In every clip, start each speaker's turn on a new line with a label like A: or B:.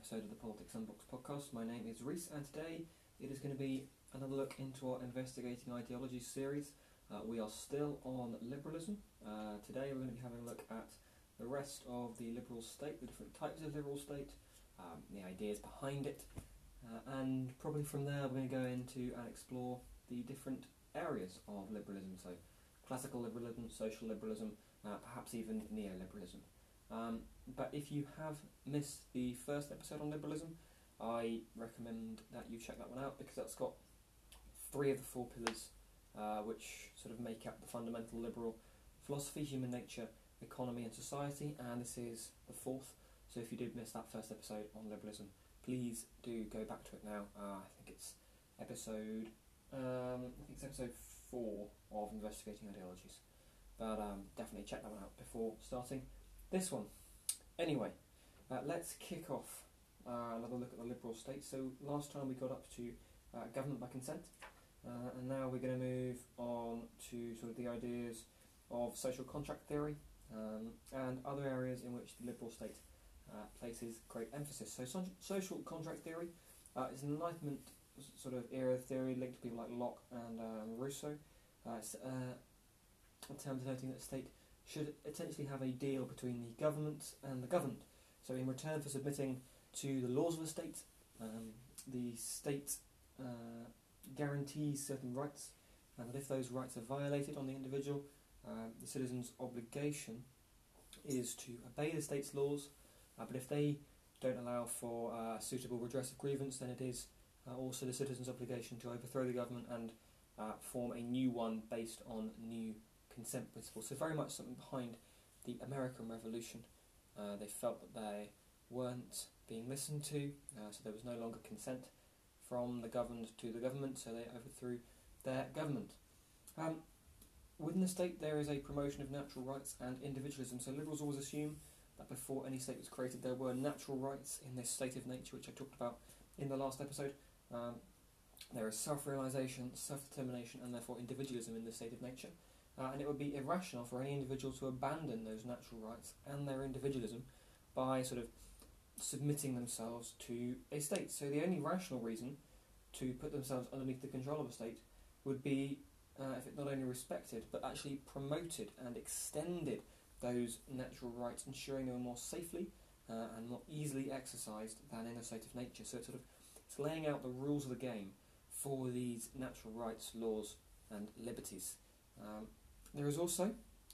A: episode of the Politics Unboxed podcast. My name is Reese, and today it is going to be another look into our Investigating Ideologies series. Uh, we are still on liberalism. Uh, today we're going to be having a look at the rest of the liberal state, the different types of liberal state, um, the ideas behind it, uh, and probably from there we're going to go into and explore the different areas of liberalism. So, classical liberalism, social liberalism, uh, perhaps even neoliberalism. Um, but if you have missed the first episode on liberalism, I recommend that you check that one out because that's got three of the four pillars uh, which sort of make up the fundamental liberal philosophy, human nature, economy, and society. And this is the fourth. So if you did miss that first episode on liberalism, please do go back to it now. Uh, I think it's episode. Um, I think it's episode four of investigating ideologies. But um, definitely check that one out before starting this one. Anyway, uh, let's kick off uh, another look at the liberal state. So last time we got up to uh, government by consent, uh, and now we're going to move on to sort of the ideas of social contract theory um, and other areas in which the liberal state uh, places great emphasis. So so- social contract theory uh, is an Enlightenment sort of era theory linked to people like Locke and um, Rousseau. it's a term denoting that state should essentially have a deal between the government and the governed. So, in return for submitting to the laws of the state, um, the state uh, guarantees certain rights, and that if those rights are violated on the individual, uh, the citizen's obligation is to obey the state's laws. Uh, but if they don't allow for uh, suitable redress of grievance, then it is uh, also the citizen's obligation to overthrow the government and uh, form a new one based on new consent principle. So very much something behind the American Revolution. Uh, they felt that they weren't being listened to, uh, so there was no longer consent from the governed to the government, so they overthrew their government. Um, within the state, there is a promotion of natural rights and individualism. So liberals always assume that before any state was created, there were natural rights in this state of nature, which I talked about in the last episode. Um, there is self-realization, self-determination, and therefore individualism in the state of nature. Uh, and it would be irrational for any individual to abandon those natural rights and their individualism by sort of submitting themselves to a state. So the only rational reason to put themselves underneath the control of a state would be uh, if it not only respected but actually promoted and extended those natural rights, ensuring they were more safely uh, and more easily exercised than in a state of nature. So it's sort of it's laying out the rules of the game for these natural rights, laws, and liberties. Um, there is also,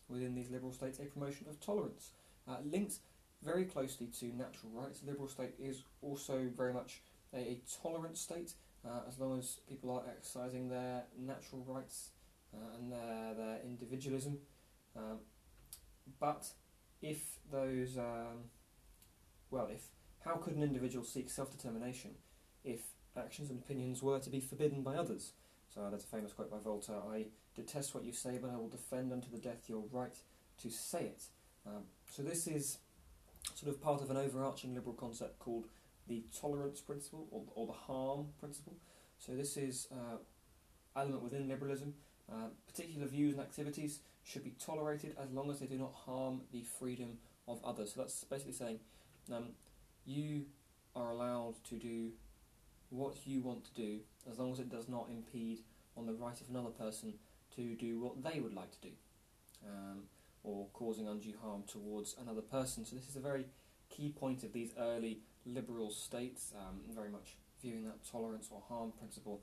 A: within these liberal states, a promotion of tolerance, uh, linked very closely to natural rights. The liberal state is also very much a, a tolerant state, uh, as long as people are exercising their natural rights uh, and their, their individualism. Um, but if those, um, well, if how could an individual seek self-determination if actions and opinions were to be forbidden by others? So that's a famous quote by Voltaire. I detest what you say, but I will defend unto the death your right to say it. Um, so this is sort of part of an overarching liberal concept called the tolerance principle or, or the harm principle. So this is uh, element within liberalism. Uh, particular views and activities should be tolerated as long as they do not harm the freedom of others. So that's basically saying um, you are allowed to do what you want to do as long as it does not impede on the right of another person to do what they would like to do, um, or causing undue harm towards another person. So this is a very key point of these early liberal states, um, very much viewing that tolerance or harm principle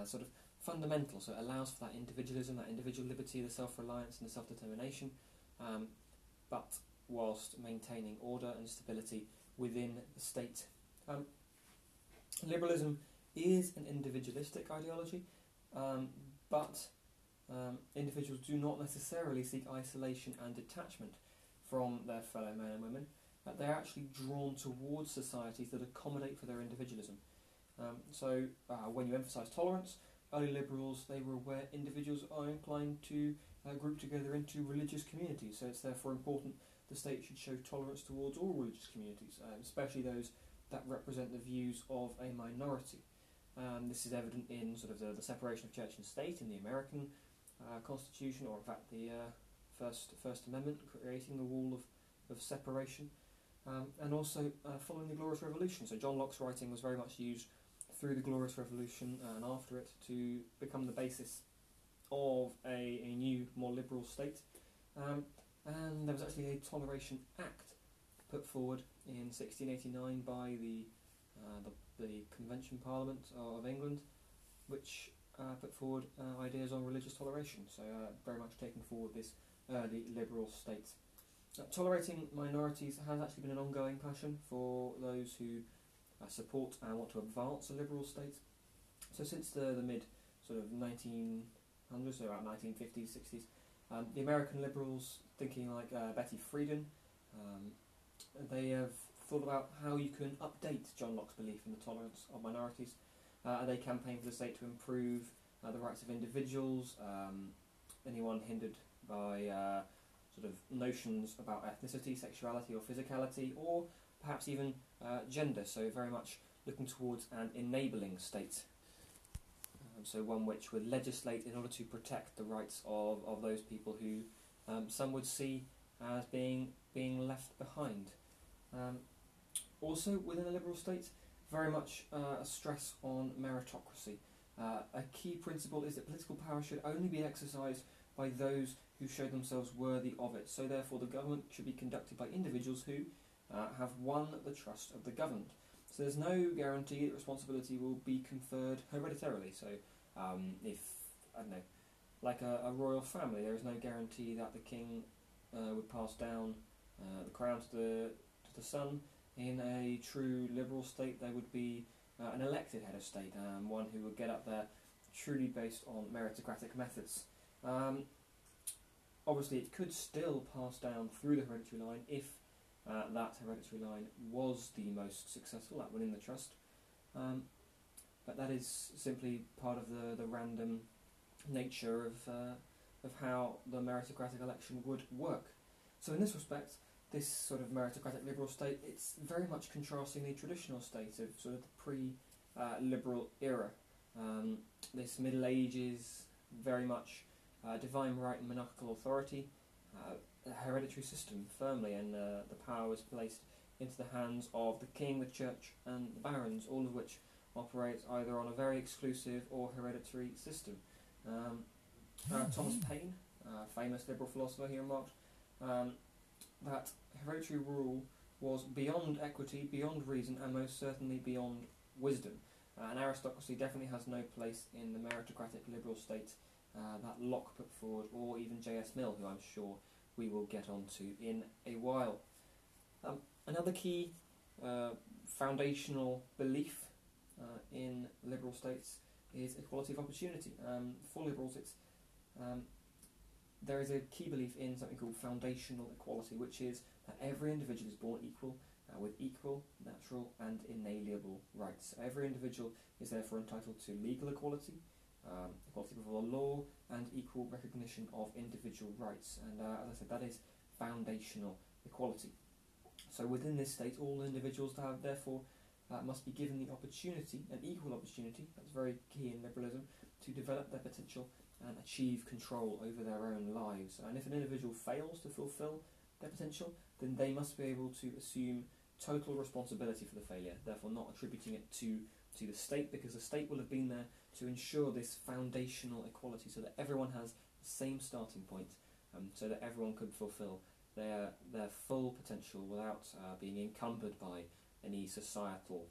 A: as sort of fundamental. So it allows for that individualism, that individual liberty, the self-reliance and the self-determination, um, but whilst maintaining order and stability within the state. Liberalism is an individualistic ideology, um, but um, individuals do not necessarily seek isolation and detachment from their fellow men and women. Uh, they're actually drawn towards societies that accommodate for their individualism. Um, so, uh, when you emphasise tolerance, early liberals they were aware individuals are inclined to uh, group together into religious communities. So, it's therefore important the state should show tolerance towards all religious communities, uh, especially those that represent the views of a minority. Um, this is evident in sort of the, the separation of church and state in the American uh, Constitution, or in fact the uh, first First Amendment, creating the wall of, of separation. um, and also uh, following the Glorious Revolution. So John Locke's writing was very much used through the Glorious Revolution and after it to become the basis of a, a new, more liberal state. Um, and there was actually a Toleration Act put forward in 1689 by the, uh, the, the Convention Parliament of England, which uh, put forward uh, ideas on religious toleration. So uh, very much taking forward this early liberal state. Uh, tolerating minorities has actually been an ongoing passion for those who uh, support and want to advance a liberal state. So since the, the mid sort of 1900s, so around 1950s, 60s, um, the American liberals, thinking like Betty Friedan, um, they have thought about how you can update John Locke's belief in the tolerance of minorities. Uh, they campaign for the state to improve uh, the rights of individuals, um, anyone hindered by uh, sort of notions about ethnicity, sexuality, or physicality, or perhaps even uh, gender. So very much looking towards an enabling state. Um, so one which would legislate in order to protect the rights of, of those people who um, some would see as being being left behind. Um, also within a liberal state, very much uh, a stress on meritocracy. Uh, a key principle is that political power should only be exercised by those who show themselves worthy of it. So, therefore, the government should be conducted by individuals who uh, have won the trust of the governed. So, there's no guarantee that responsibility will be conferred hereditarily. So, um, if, I don't know, like a, a, royal family, there is no guarantee that the king uh, would pass down uh, the crown to the, to the son in a true liberal state, there would be uh, an elected head of state, um, one who would get up there truly based on meritocratic methods. Um, obviously, it could still pass down through the hereditary line if uh, that hereditary line was the most successful at winning the trust. Um, but that is simply part of the, the random nature of, uh, of how the meritocratic election would work. So, in this respect, this sort of meritocratic liberal state, it's very much contrasting the traditional state of sort of the pre-liberal uh, era. Um, this Middle Ages, very much uh, divine right and monarchical authority, uh, a hereditary system firmly, and uh, the power was placed into the hands of the king, the church, and the barons, all of which operate either on a very exclusive or hereditary system. Um, uh, Thomas Paine, a famous liberal philosopher, he remarked, um, that hereditary rule was beyond equity, beyond reason, and most certainly beyond wisdom. Uh, and aristocracy definitely has no place in the meritocratic liberal state uh, that Locke put forward, or even J.S. Mill, who I'm sure we will get onto in a while. Um, another key uh, foundational belief uh, in liberal states is equality of opportunity. Um, for liberals, it's um, there is a key belief in something called foundational equality, which is that every individual is born equal uh, with equal, natural, and inalienable rights. Every individual is therefore entitled to legal equality, um, equality before the law, and equal recognition of individual rights. And uh, as I said, that is foundational equality. So within this state, all individuals have therefore uh, must be given the opportunity, an equal opportunity, that's very key in liberalism, to develop their potential and achieve control over their own lives. And if an individual fails to fulfill their potential, then they must be able to assume total responsibility for the failure, therefore not attributing it to, to the state, because the state will have been there to ensure this foundational equality so that everyone has the same starting point, um, so that everyone could fulfill their, their full potential without uh, being encumbered by any societal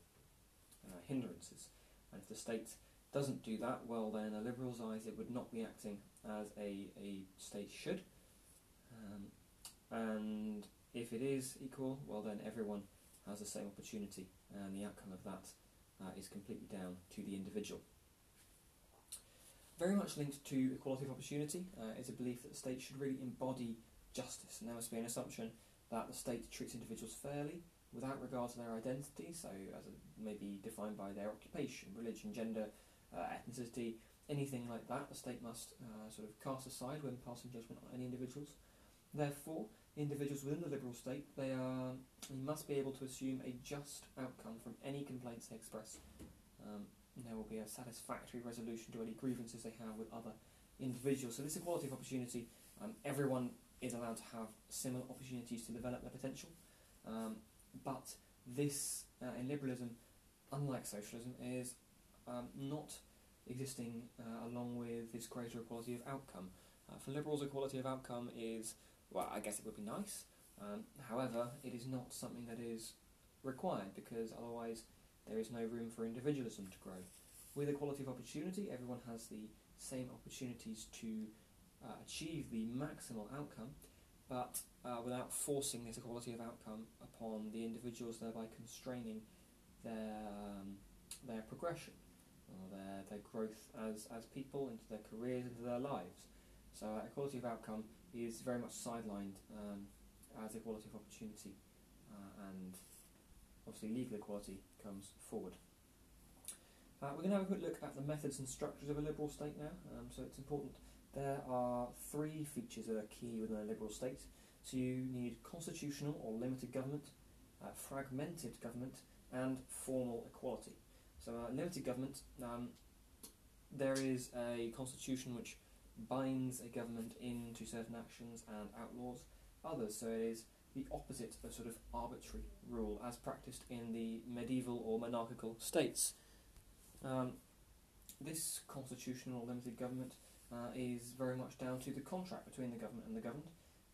A: uh, hindrances. And if the state doesn't do that, well then, a liberal's eyes, it would not be acting as a, a state should. Um, and if it is equal, well then everyone has the same opportunity, and the outcome of that uh, is completely down to the individual. Very much linked to equality of opportunity uh, is a belief that the state should really embody justice, and there must be an assumption that the state treats individuals fairly without regard to their identity, so as a, may be defined by their occupation, religion, gender, ethnicity, anything like that, the state must uh, sort of cast aside when passing judgment on any individuals. Therefore, individuals within the liberal state, they are they must be able to assume a just outcome from any complaints they express. Um, there will be a satisfactory resolution to any grievances they have with other individuals. So this equality of opportunity, um, everyone is allowed to have similar opportunities to develop their potential. Um, but this, uh, in liberalism, unlike socialism, is um, not existing uh, along with this greater equality of outcome. Uh, for liberals, equality of outcome is, well, I guess it would be nice. Um, however, it is not something that is required because otherwise there is no room for individualism to grow. With equality of opportunity, everyone has the same opportunities to uh, achieve the maximal outcome, but uh, without forcing this equality of outcome upon the individuals, thereby constraining their um, their progression their, their growth as, as people into their careers, into their lives. So uh, equality of outcome is very much sidelined um, as equality of opportunity uh, and obviously legal equality comes forward. Uh, we're going to have a quick look at the methods and structures of a liberal state now. Um, so it's important. There are three features that are key within a liberal state. So you need constitutional or limited government, uh, fragmented government, and formal equality. So uh, limited government, um, there is a constitution which binds a government into certain actions and outlaws others. So it is the opposite of sort of arbitrary rule as practiced in the medieval or monarchical states. Um, this constitutional limited government uh, is very much down to the contract between the government and the governed,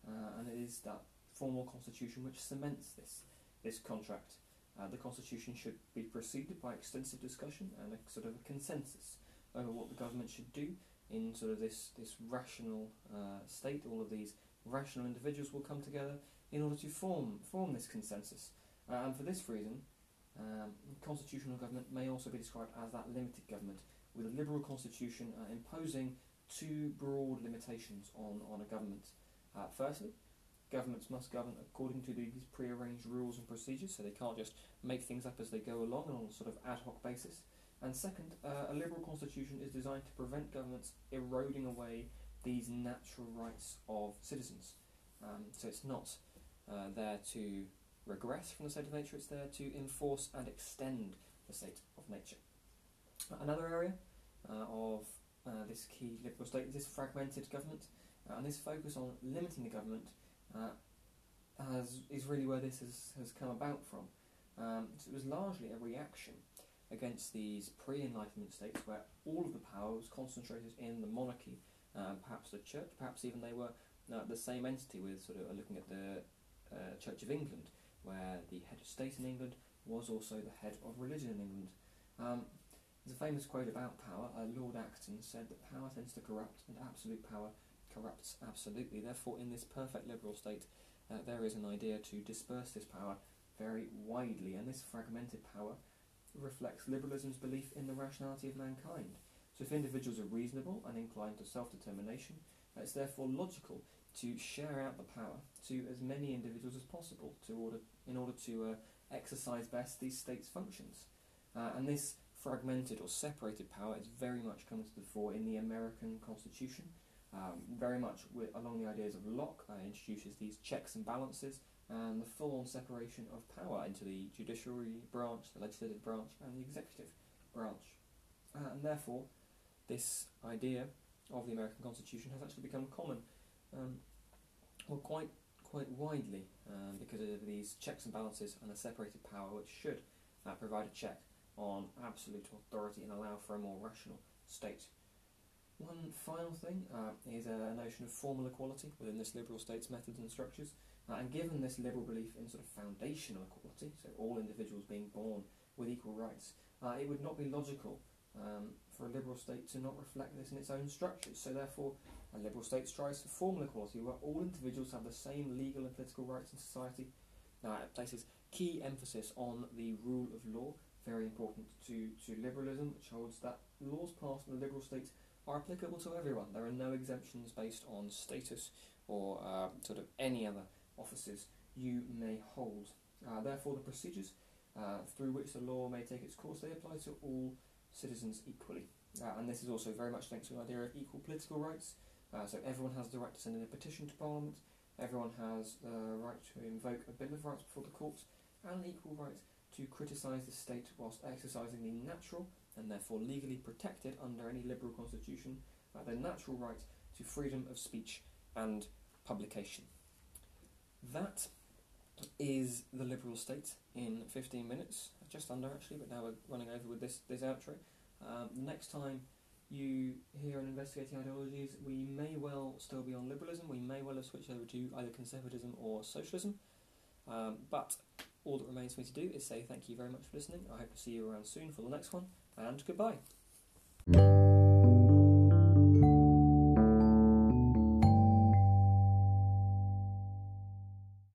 A: uh, and it is that formal constitution which cements this this contract. Uh, the constitution should be preceded by extensive discussion and a sort of a consensus over what the government should do in sort of this this rational uh, state. All of these rational individuals will come together in order to form form this consensus, uh, and for this reason, um, constitutional government may also be described as that limited government, with a liberal constitution uh, imposing two broad limitations on, on a government. Uh, firstly, governments must govern according to these pre-arranged rules and procedures, so they can't just make things up as they go along on a sort of ad hoc basis. And second, uh, a liberal constitution is designed to prevent governments eroding away these natural rights of citizens. Um, so it's not uh, there to regress from the state of nature, it's there to enforce and extend the state of nature. Another area uh, of uh, this key liberal state is this fragmented government, uh, and this focus on limiting the government uh, has, is really where this has, has come about from. Um, so it was largely a reaction against these pre-Enlightenment states where all of the power was concentrated in the monarchy, uh, perhaps the church, perhaps even they were uh, the same entity with sort of looking at the uh, Church of England, where the head of state in England was also the head of religion in England. Um, there's a famous quote about power. Uh, Lord Acton said that power tends to corrupt, and absolute power corrupts absolutely. Therefore, in this perfect liberal state, uh, there is an idea to disperse this power very widely, and this fragmented power reflects liberalism's belief in the rationality of mankind. So, if individuals are reasonable and inclined to self determination, it's therefore logical to share out the power to as many individuals as possible to order, in order to uh, exercise best these states' functions. Uh, and this fragmented or separated power is very much comes to the fore in the American Constitution, um, very much with, along the ideas of Locke, uh, introduces these checks and balances and the full-on separation of power into the judiciary branch, the legislative branch, and the executive branch. Uh, and therefore, this idea of the American Constitution has actually become common, um, well, quite quite widely, um, because of these checks and balances and a separated power, which should uh, provide a check on absolute authority and allow for a more rational state. One final thing uh, is a notion of formal equality within this liberal state's methods and structures. Uh, and given this liberal belief in sort of foundational equality, so all individuals being born with equal rights, uh, it would not be logical um, for a liberal state to not reflect this in its own structures. So therefore, a liberal state strives for formal equality where all individuals have the same legal and political rights in society. Now, it places key emphasis on the rule of law, very important to, to liberalism, which holds that laws passed in a liberal state are applicable to everyone. There are no exemptions based on status or uh, sort of any other offices you may hold. Uh, therefore, the procedures uh, through which the law may take its course, they apply to all citizens equally. Uh, and this is also very much linked to the idea of equal political rights. Uh, so everyone has the right to send in a petition to Parliament, everyone has the right to invoke a Bill of Rights before the courts, and the equal right to criticise the state whilst exercising the natural and therefore legally protected under any liberal constitution uh, their natural right to freedom of speech and publication. That is the liberal state in 15 minutes, just under actually, but now we're running over with this, this outro. Um, next time you hear an investigating ideologies, we may well still be on liberalism, we may well have switched over to either conservatism or socialism, um, but all that remains for me to do is say thank you very much for listening. I hope to see you around soon for the next one, and goodbye.